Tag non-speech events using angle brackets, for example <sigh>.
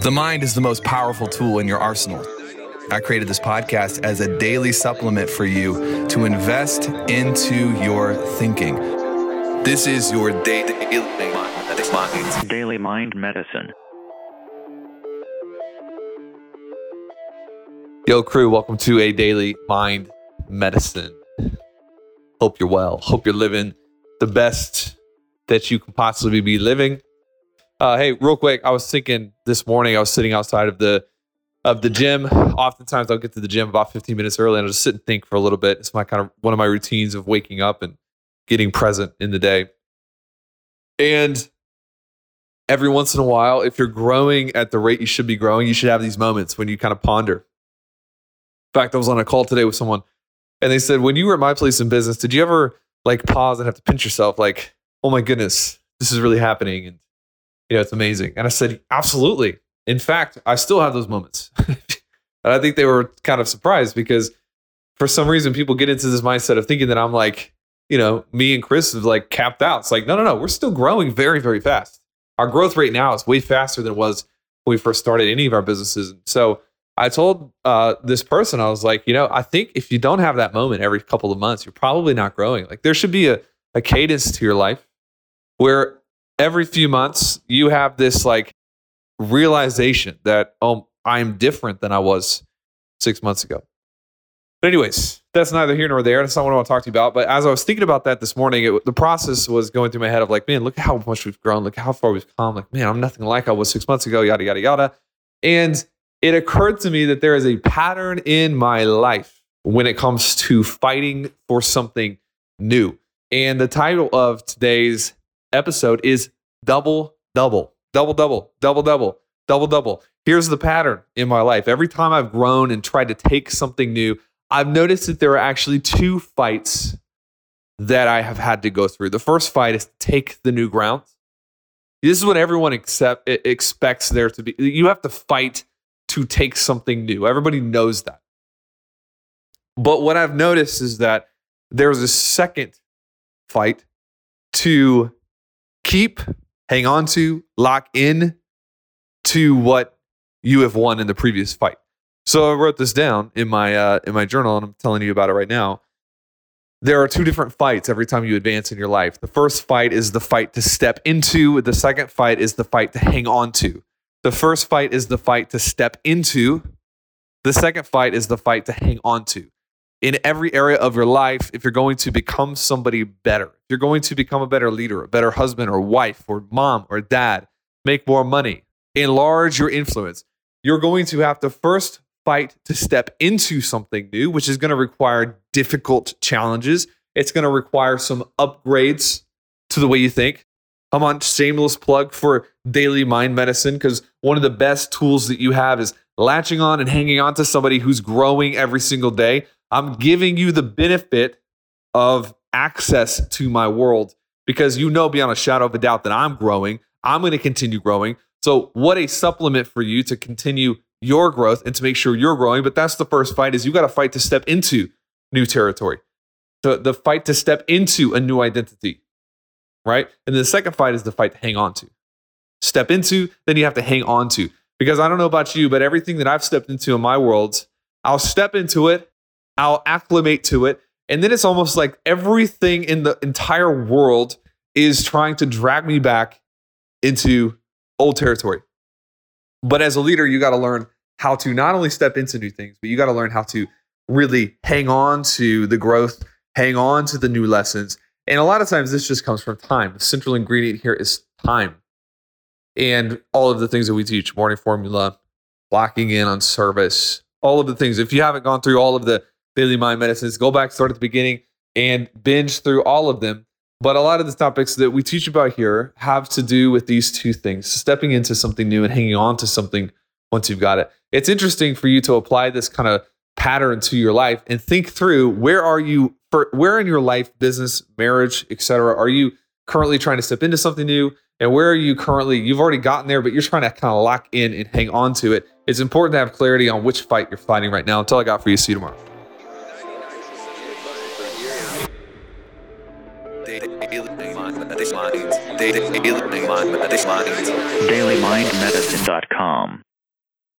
The mind is the most powerful tool in your arsenal. I created this podcast as a daily supplement for you to invest into your thinking. This is your daily Daily Mind Medicine. Yo, crew, welcome to a daily mind medicine. Hope you're well. Hope you're living the best that you can possibly be living. Uh, hey, real quick, I was thinking this morning. I was sitting outside of the of the gym. Oftentimes, I'll get to the gym about 15 minutes early, and I'll just sit and think for a little bit. It's my kind of one of my routines of waking up and getting present in the day. And every once in a while, if you're growing at the rate you should be growing, you should have these moments when you kind of ponder. In fact, I was on a call today with someone, and they said, "When you were at my place in business, did you ever like pause and have to pinch yourself, like, oh my goodness, this is really happening?" And you know, it's amazing. And I said, absolutely. In fact, I still have those moments. <laughs> and I think they were kind of surprised because for some reason people get into this mindset of thinking that I'm like, you know, me and Chris is like capped out. It's like, no, no, no, we're still growing very, very fast. Our growth rate now is way faster than it was when we first started any of our businesses. So I told uh, this person, I was like, you know, I think if you don't have that moment every couple of months, you're probably not growing. Like there should be a, a cadence to your life where every few months you have this like realization that oh i'm different than i was six months ago. But anyways that's neither here nor there. That's not what i want to talk to you about. But as i was thinking about that this morning it, the process was going through my head of like man look how much we've grown. Look how far we've come. Like man i'm nothing like i was six months ago yada yada yada. And it occurred to me that there is a pattern in my life when it comes to fighting for something new. And the title of today's episode is double, double, double, double, double, double, double, double. Here's the pattern in my life. Every time I've grown and tried to take something new, I've noticed that there are actually two fights that I have had to go through. The first fight is take the new ground. This is what everyone accept, expects there to be. You have to fight to take something new. Everybody knows that. But what I've noticed is that there's a second fight to keep, hang on to, lock in to what you have won in the previous fight. So I wrote this down in my uh, in my journal, and I'm telling you about it right now. There are two different fights every time you advance in your life. The first fight is the fight to step into. The second fight is the fight to hang on to. The first fight is the fight to step into. The second fight is the fight to hang on to in every area of your life if you're going to become somebody better. If you're going to become a better leader, a better husband or wife or mom or dad, make more money, enlarge your influence, you're going to have to first fight to step into something new, which is going to require difficult challenges. It's going to require some upgrades to the way you think. Come on, shameless plug for daily mind medicine because one of the best tools that you have is latching on and hanging on to somebody who's growing every single day. I'm giving you the benefit of access to my world because you know beyond a shadow of a doubt that I'm growing. I'm going to continue growing. So, what a supplement for you to continue your growth and to make sure you're growing. But that's the first fight is you got to fight to step into new territory. The, the fight to step into a new identity, right? And the second fight is the fight to hang on to. Step into, then you have to hang on to. Because I don't know about you, but everything that I've stepped into in my world, I'll step into it I'll acclimate to it. And then it's almost like everything in the entire world is trying to drag me back into old territory. But as a leader, you got to learn how to not only step into new things, but you got to learn how to really hang on to the growth, hang on to the new lessons. And a lot of times this just comes from time. The central ingredient here is time. And all of the things that we teach morning formula, locking in on service, all of the things. If you haven't gone through all of the Daily Mind Medicines. Go back, start at the beginning, and binge through all of them. But a lot of the topics that we teach about here have to do with these two things stepping into something new and hanging on to something once you've got it. It's interesting for you to apply this kind of pattern to your life and think through where are you for where in your life business marriage etc are you currently trying to step into something new and where are you currently you've already gotten there but you're trying to kind of lock in and hang on to it it's important to have clarity on which fight you're fighting right now until i got for you see you tomorrow DailyMindMedicine.com.